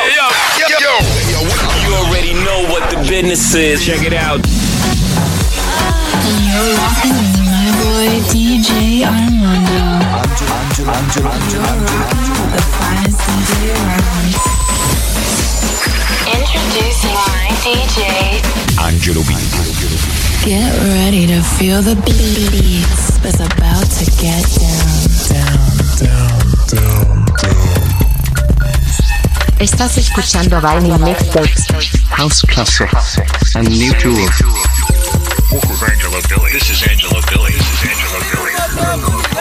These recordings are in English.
yo, yo, yo. You already know what the business is. Check it out. You're rocking with my boy DJ Armando. The finest DJ around. Introducing my DJ. Angelo B. Get ready to feel the beats. It's about to get down. Down, down, down. Estás escuchando Vinyl Mixtapes. House Classics and New Tools. This is Angelo Billy. This is Angelo Billy. This is Angelo Billy.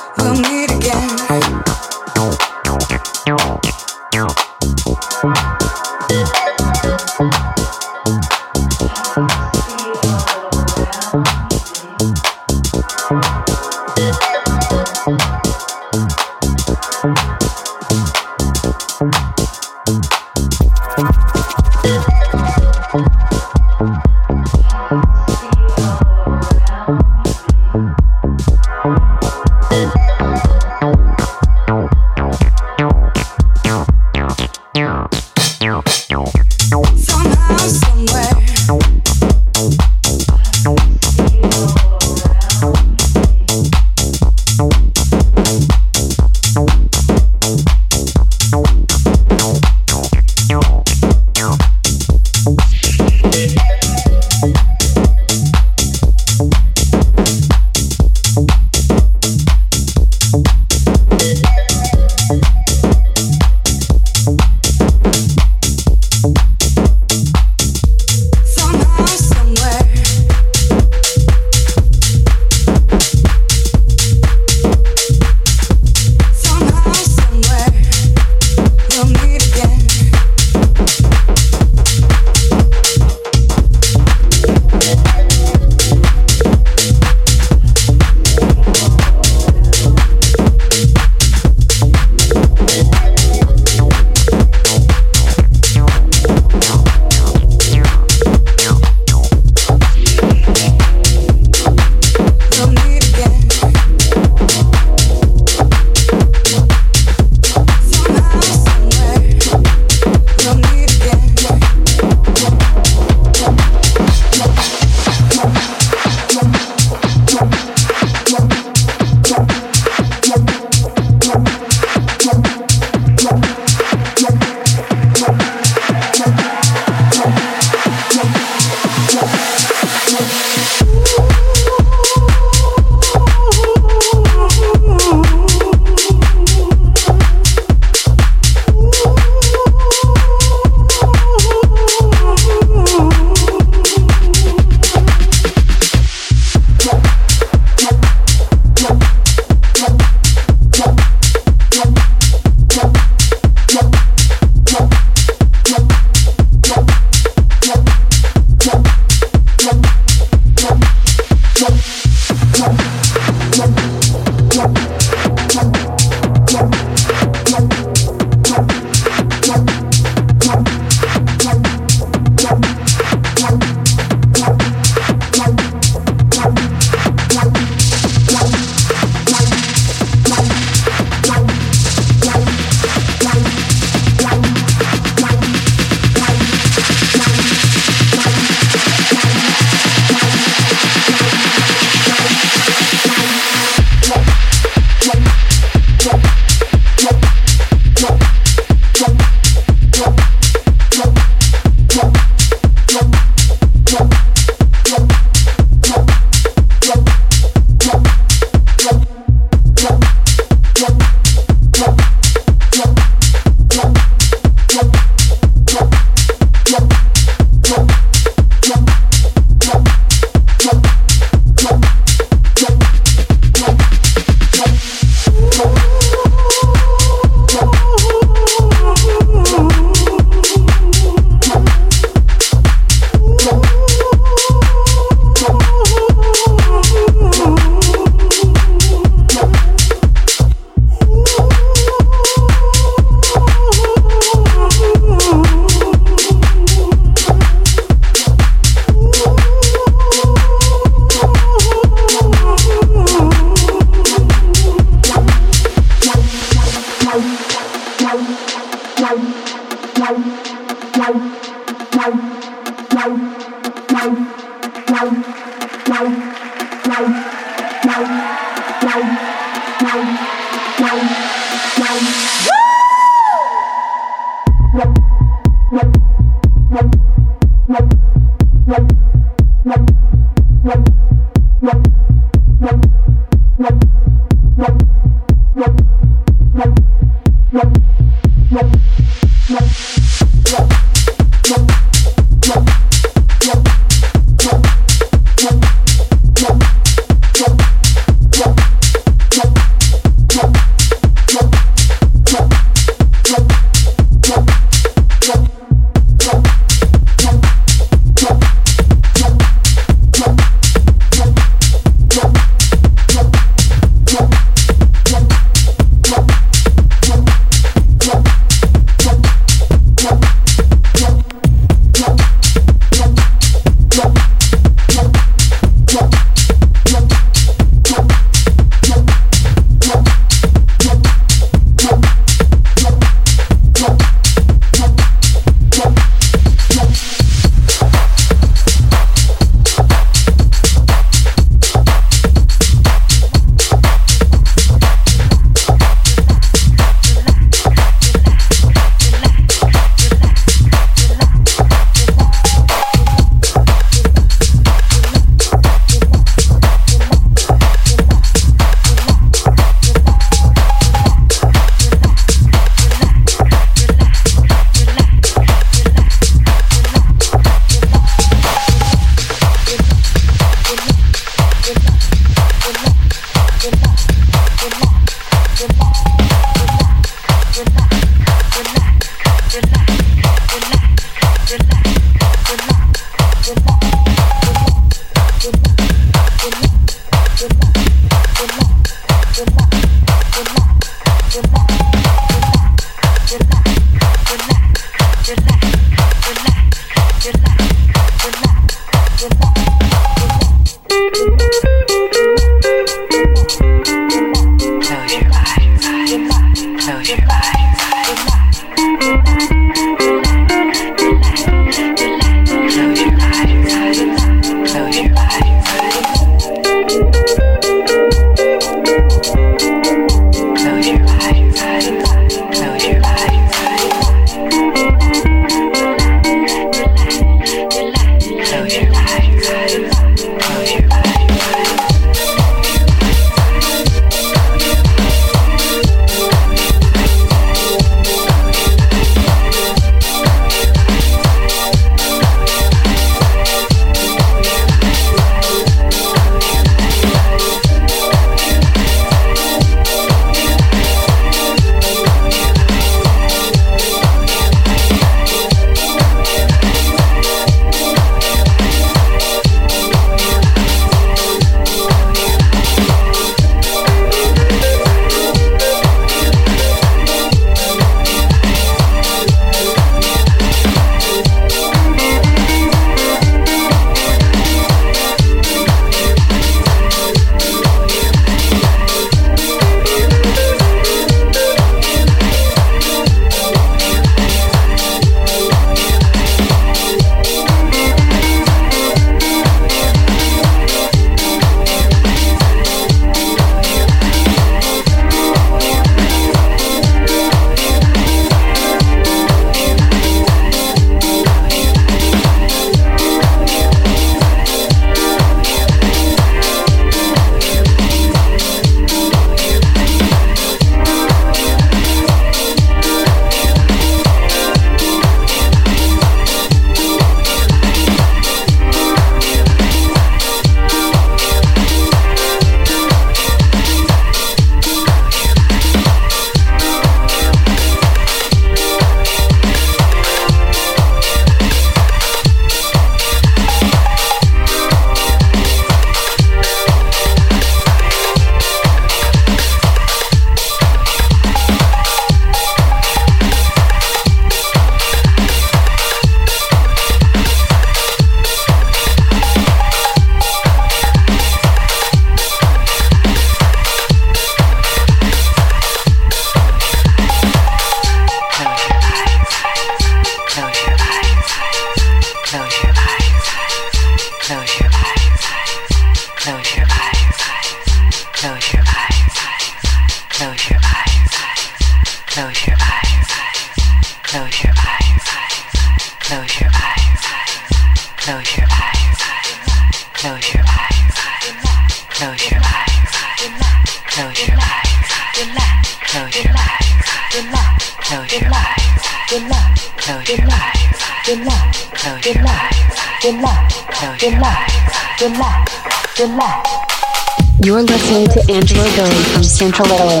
Central Italy.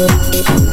Thank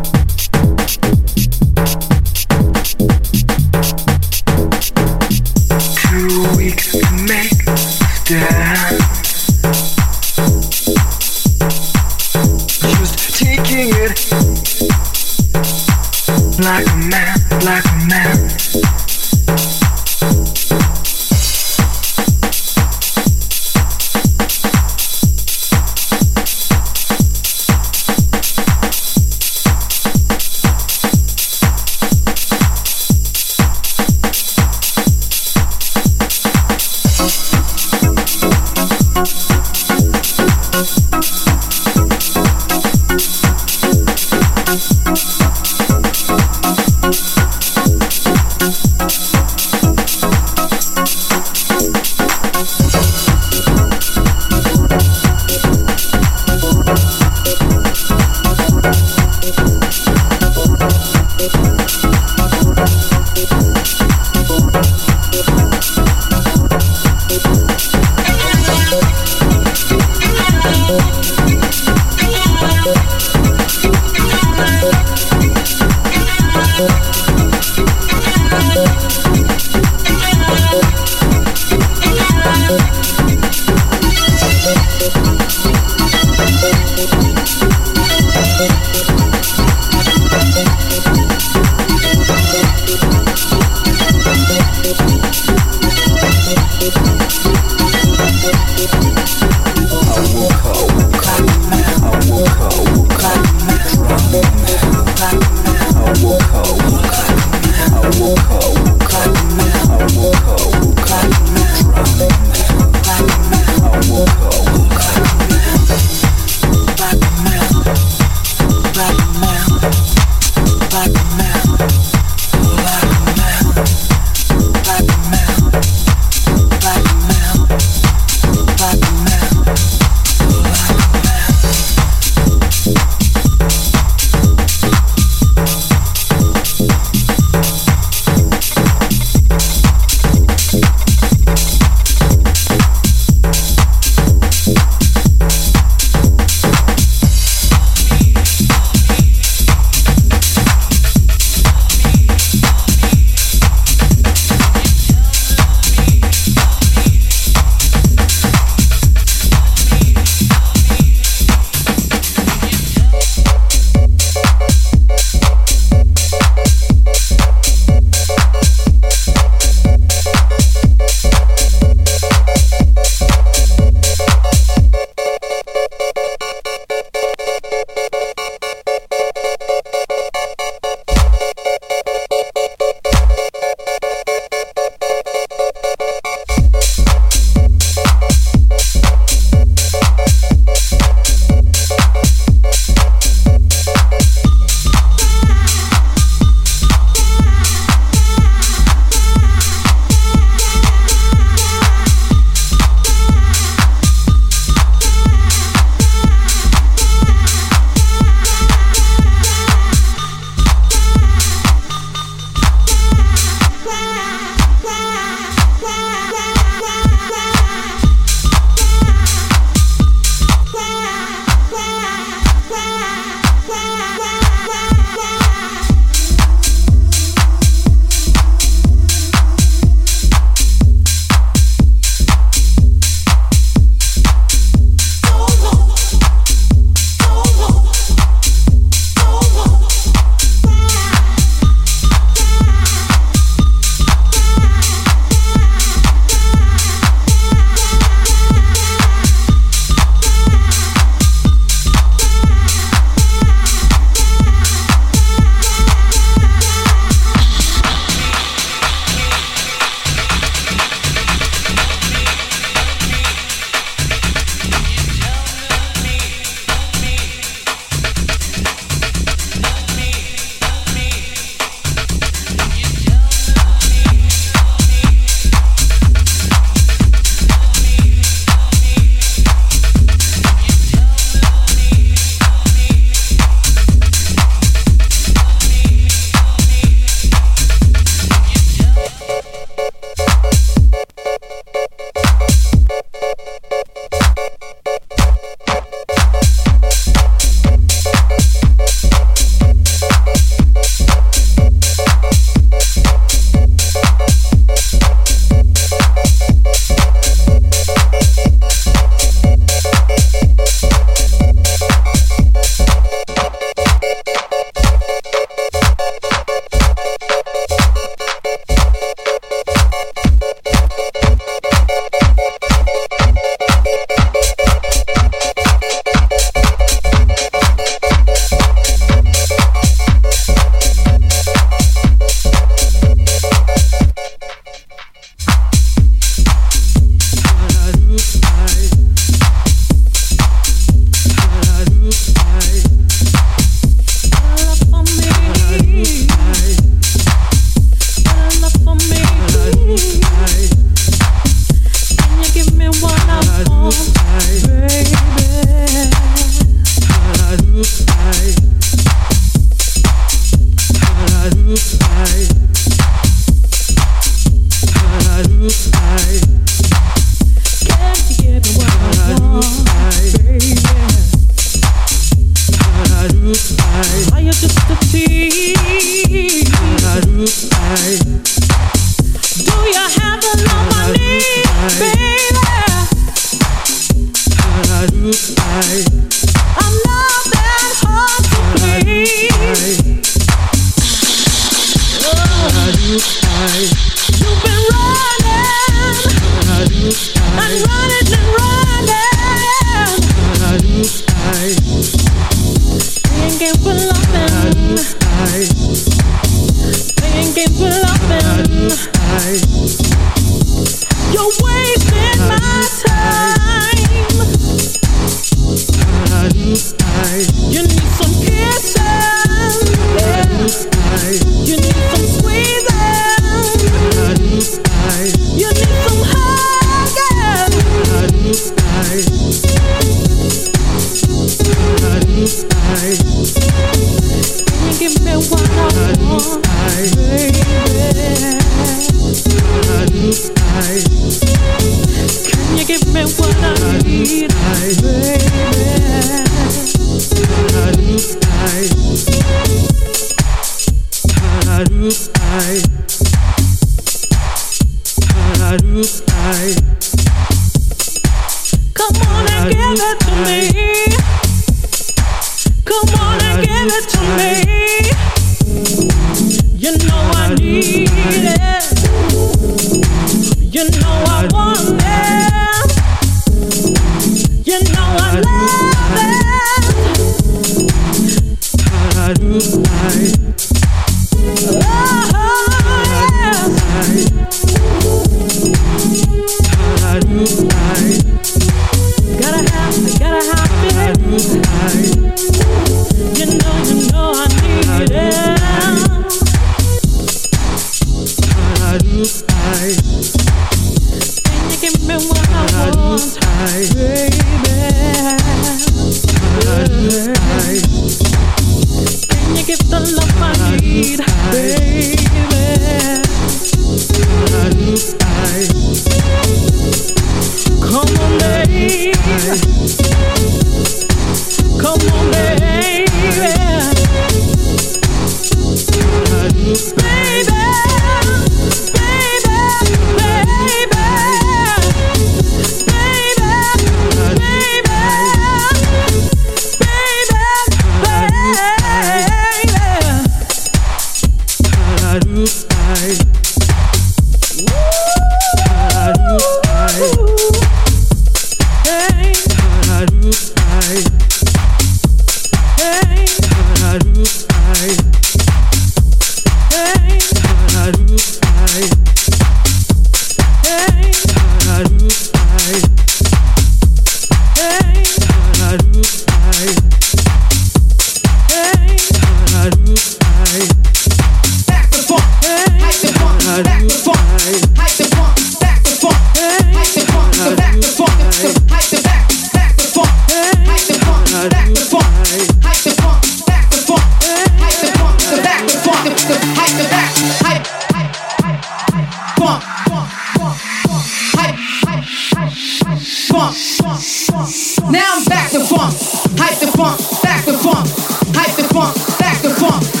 on.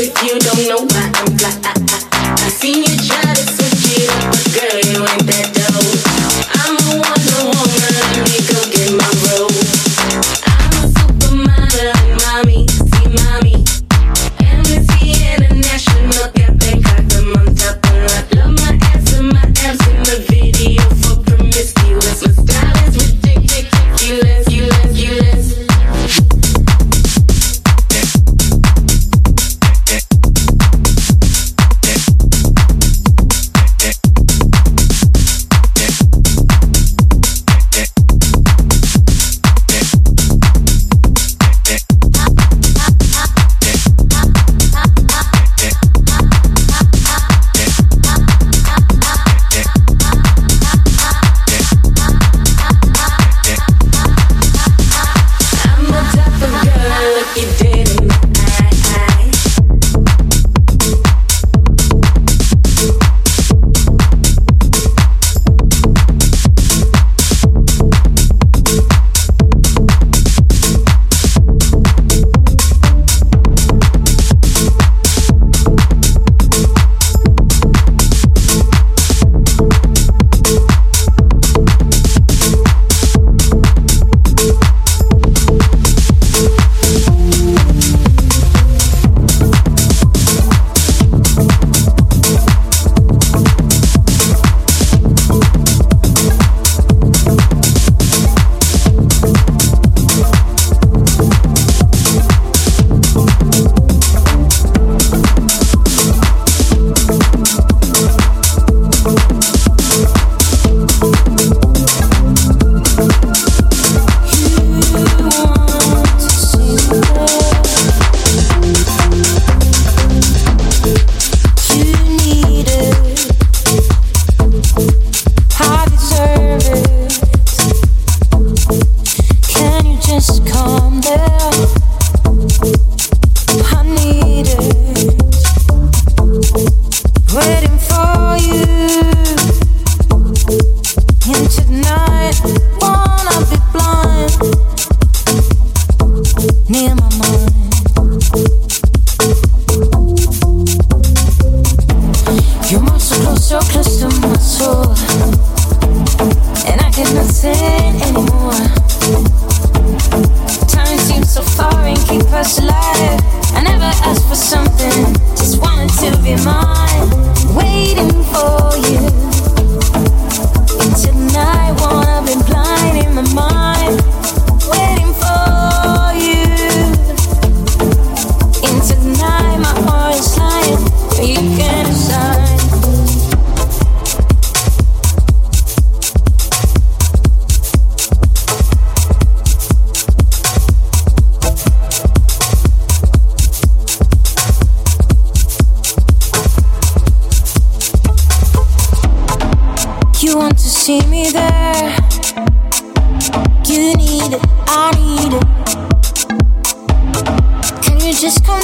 If you don't know why I'm fly. I, I, I seen you try to switch it up, girl.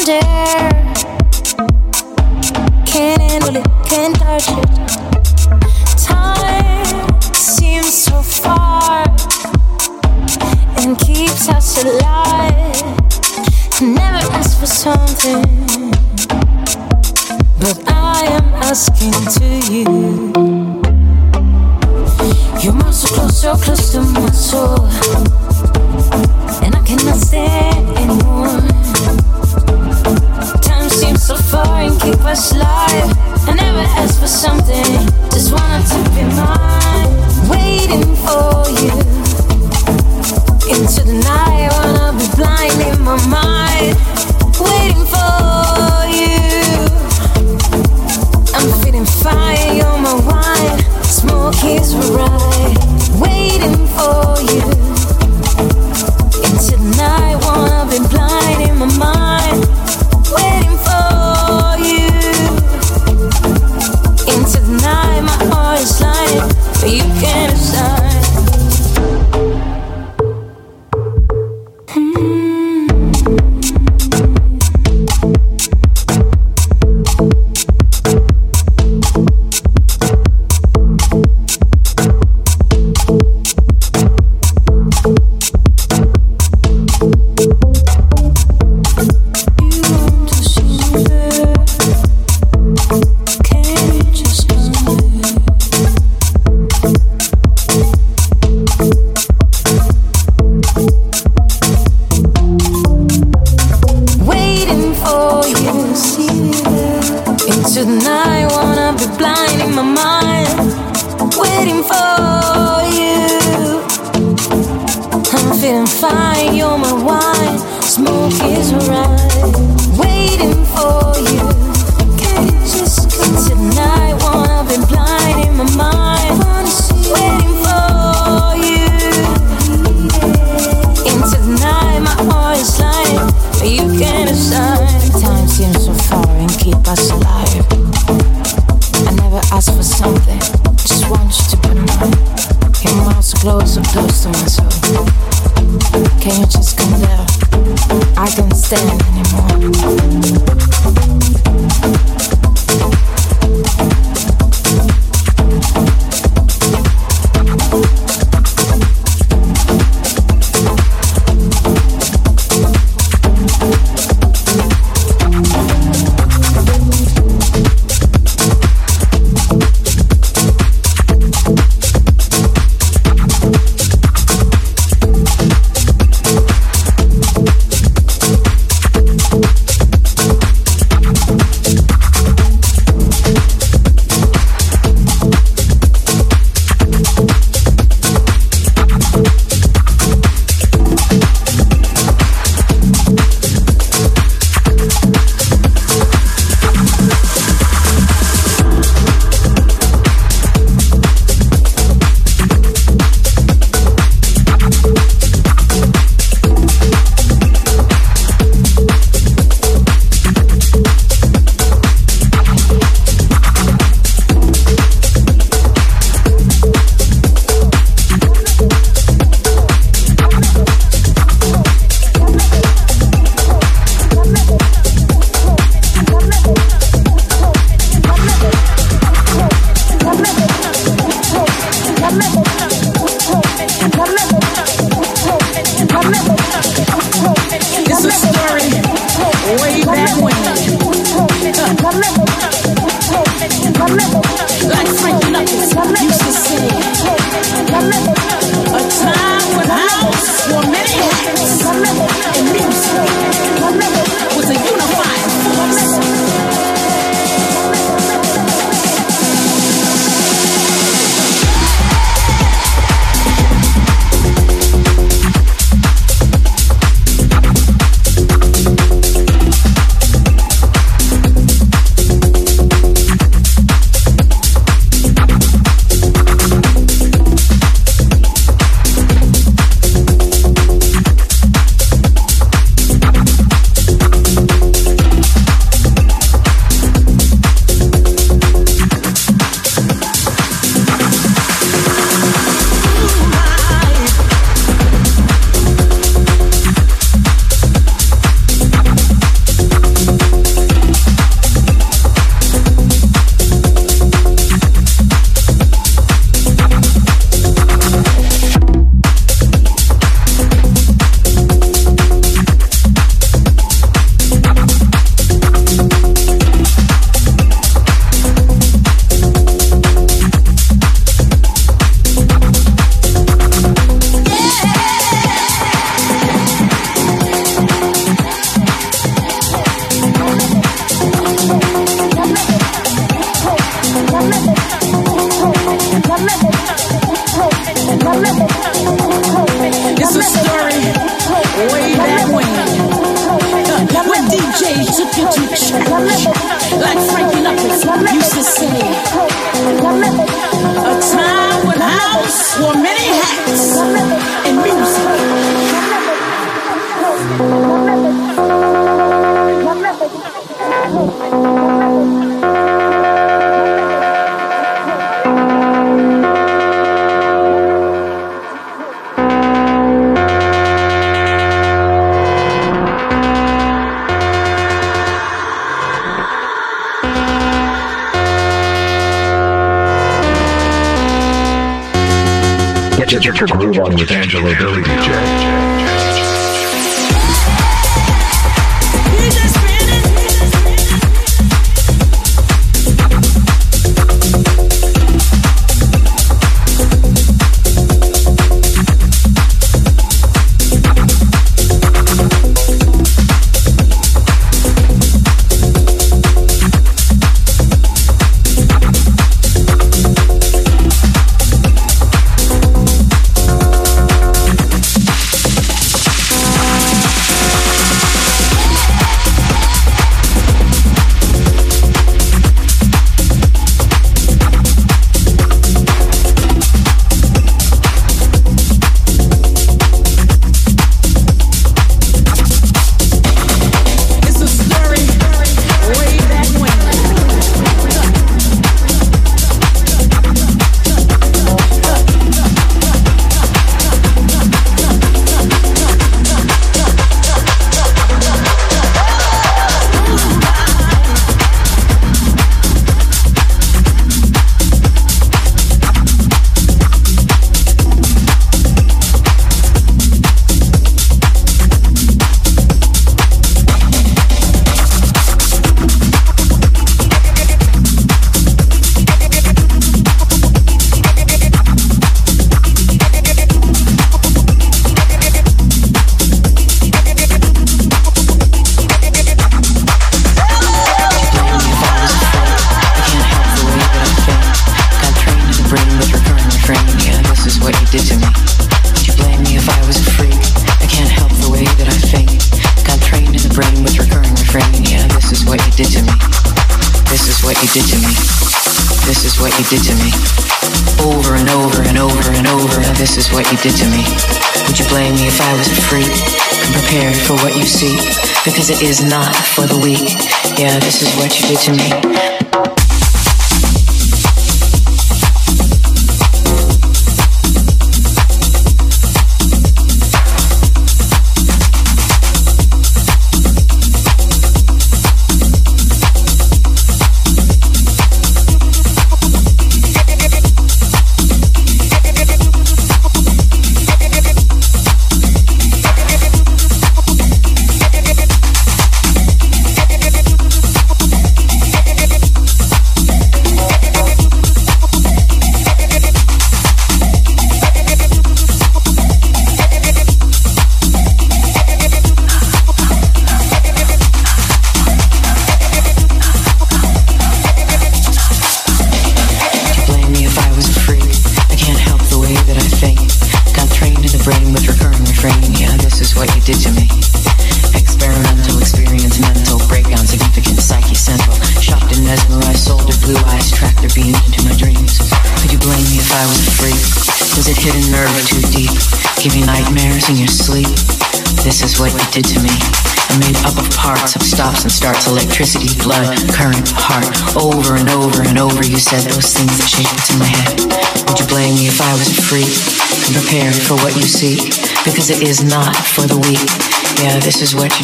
You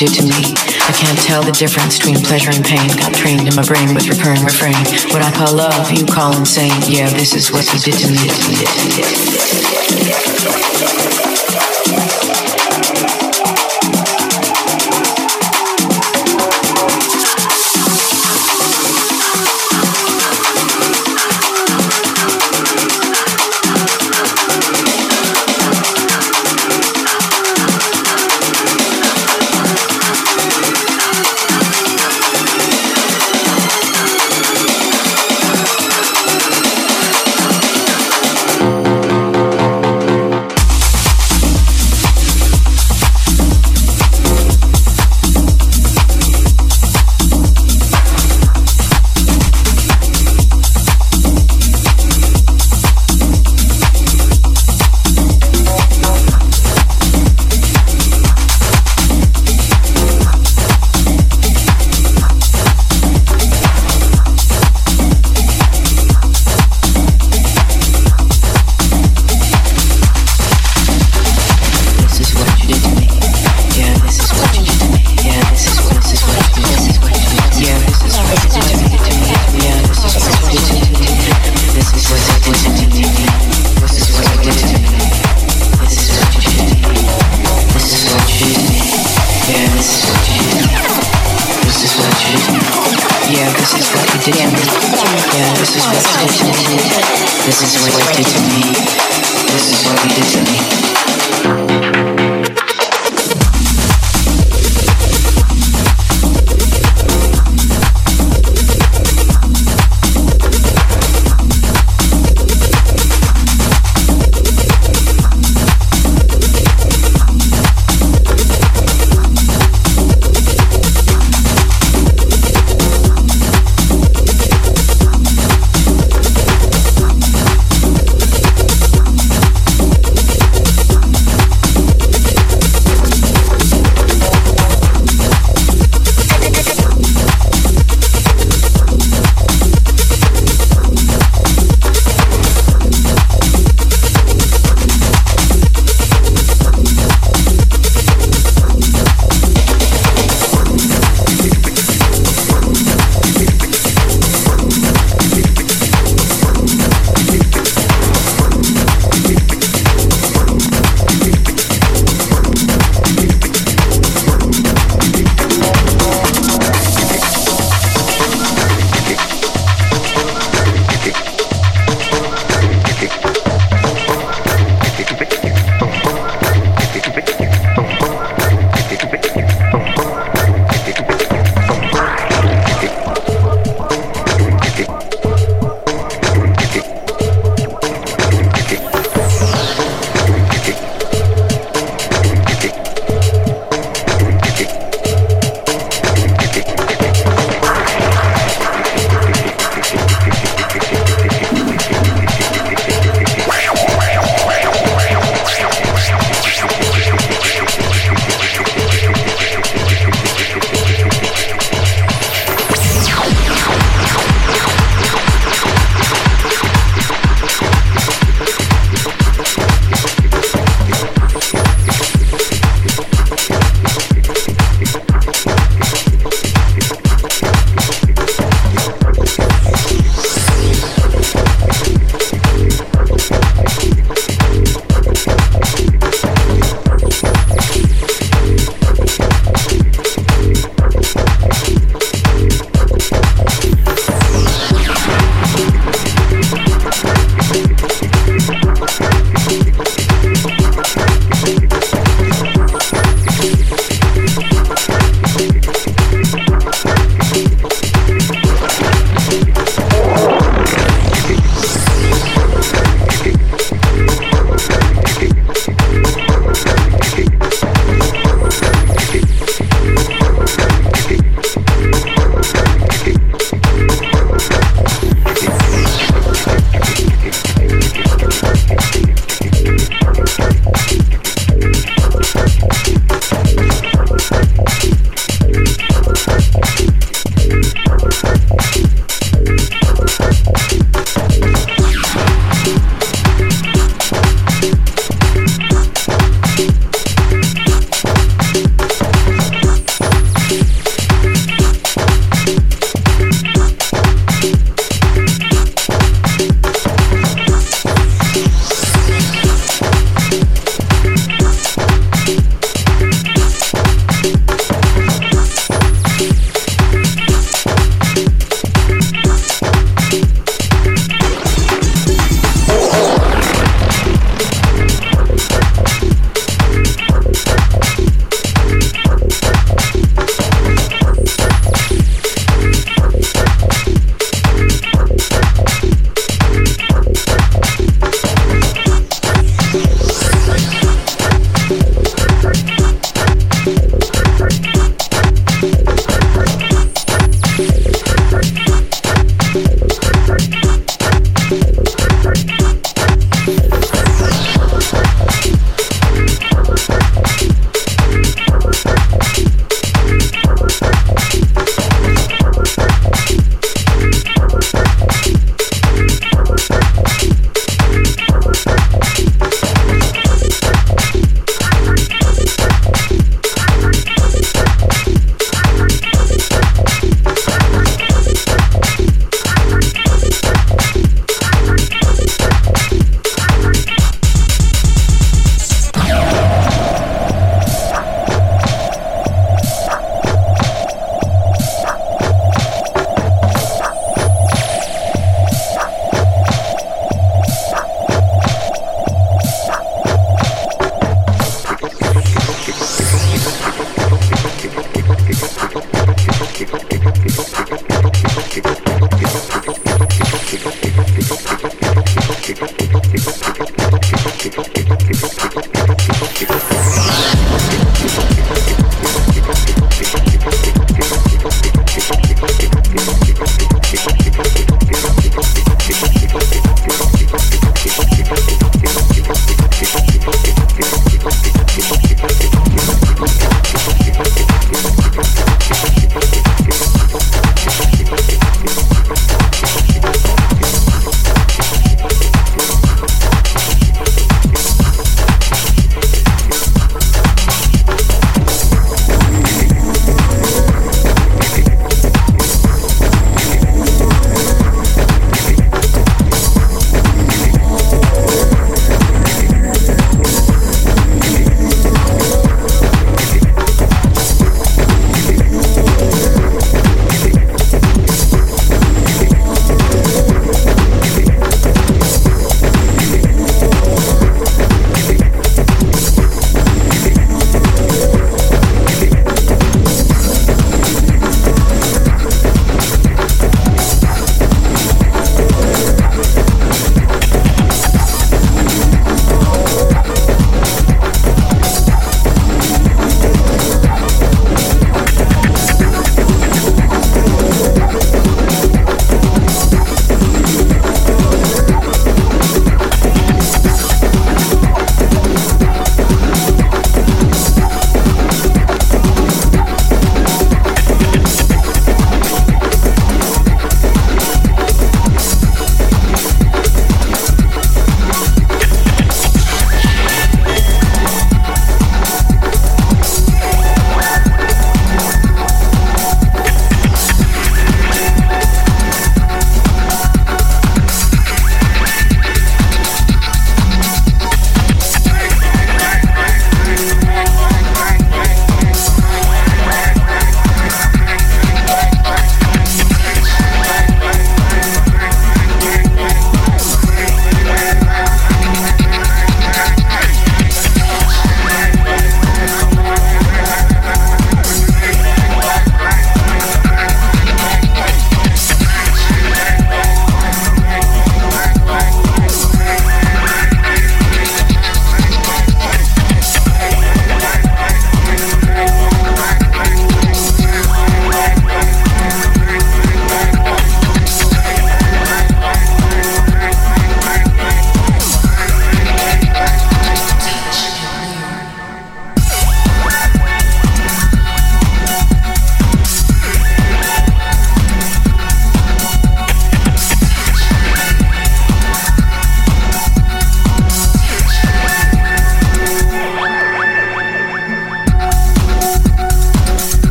you do to me. I can't tell the difference between pleasure and pain. Got trained in my brain with recurring refrain. What I call love, you call insane. Yeah, this is what you did to me.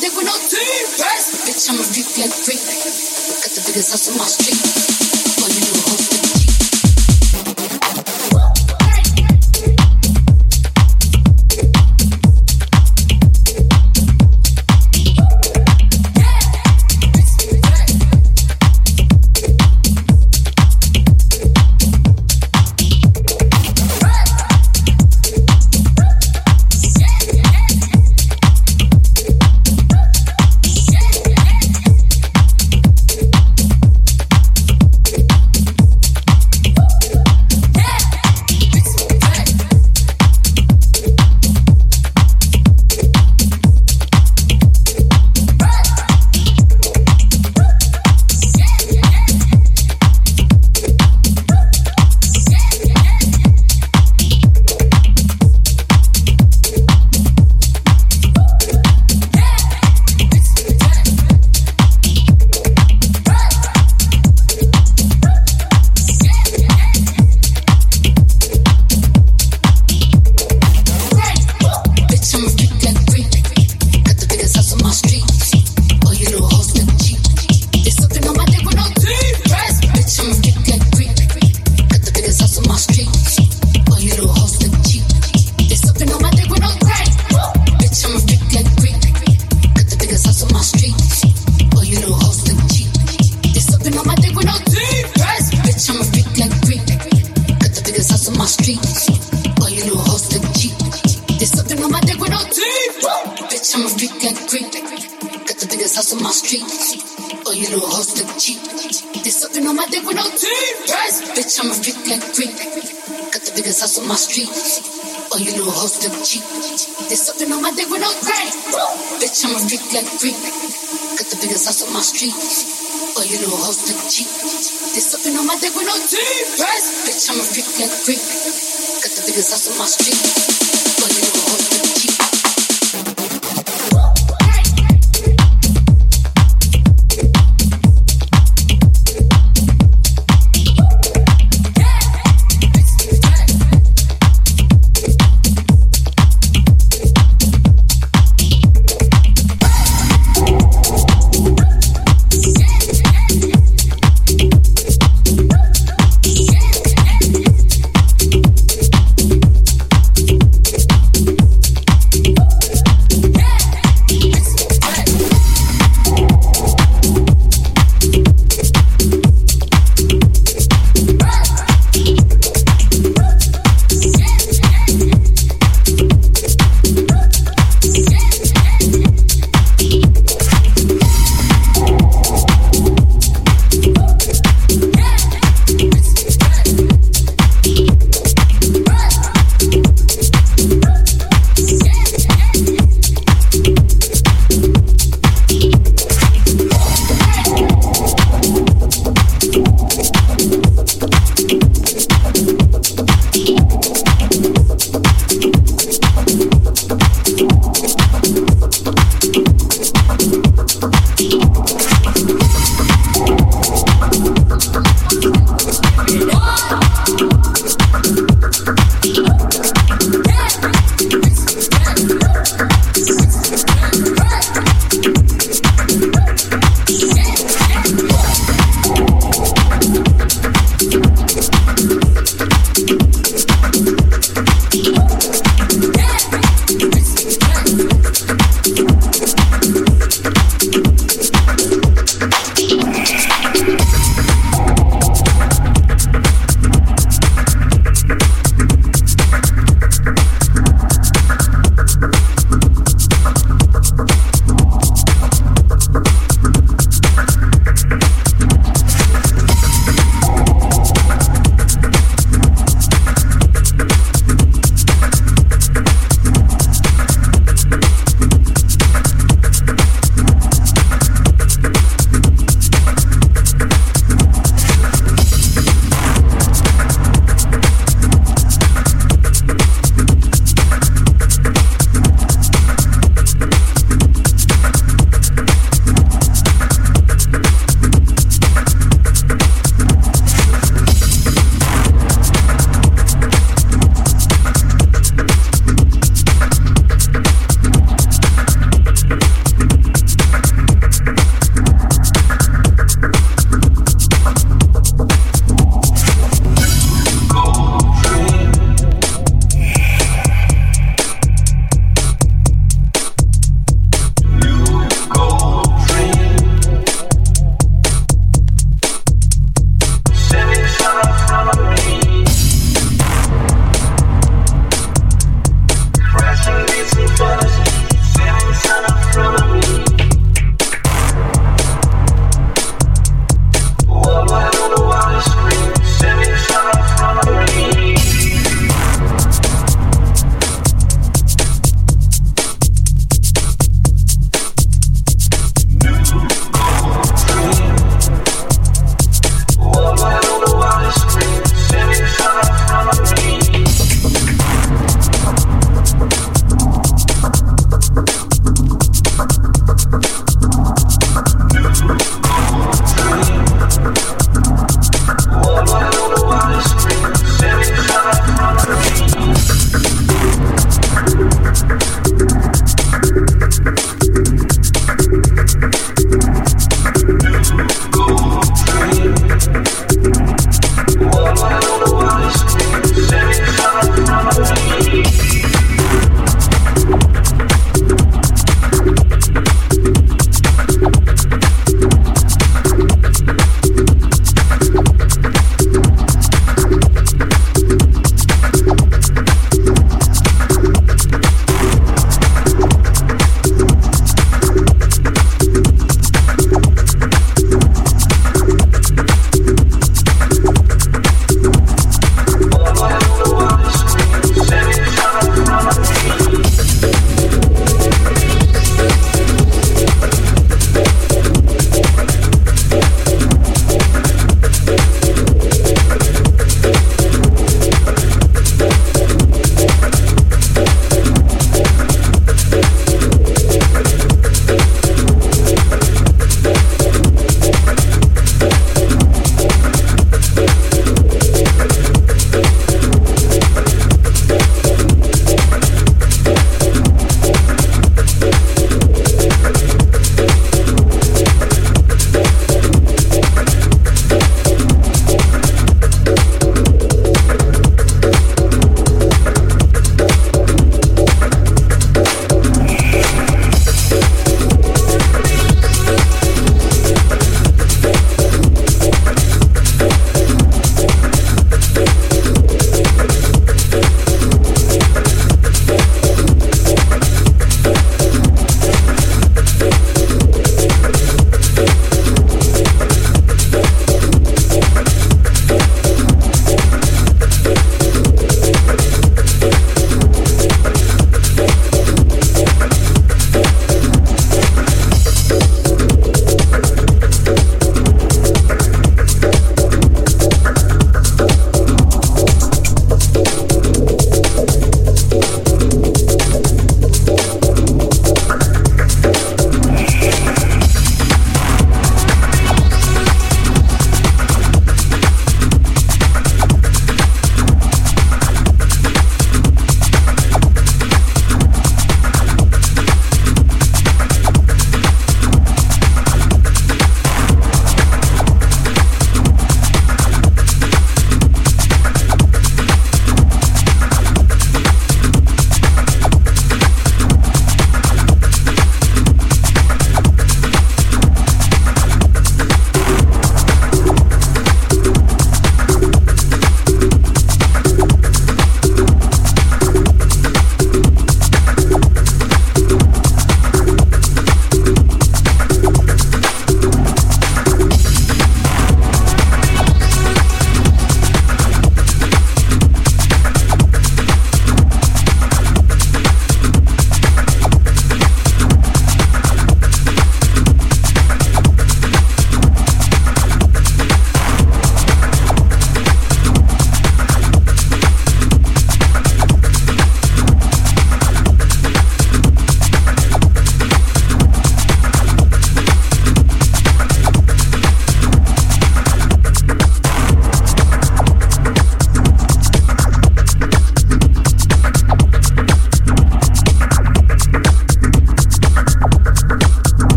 dig with no team. Bitch, I'm a freak like freak. Got the biggest ass in my street. But you know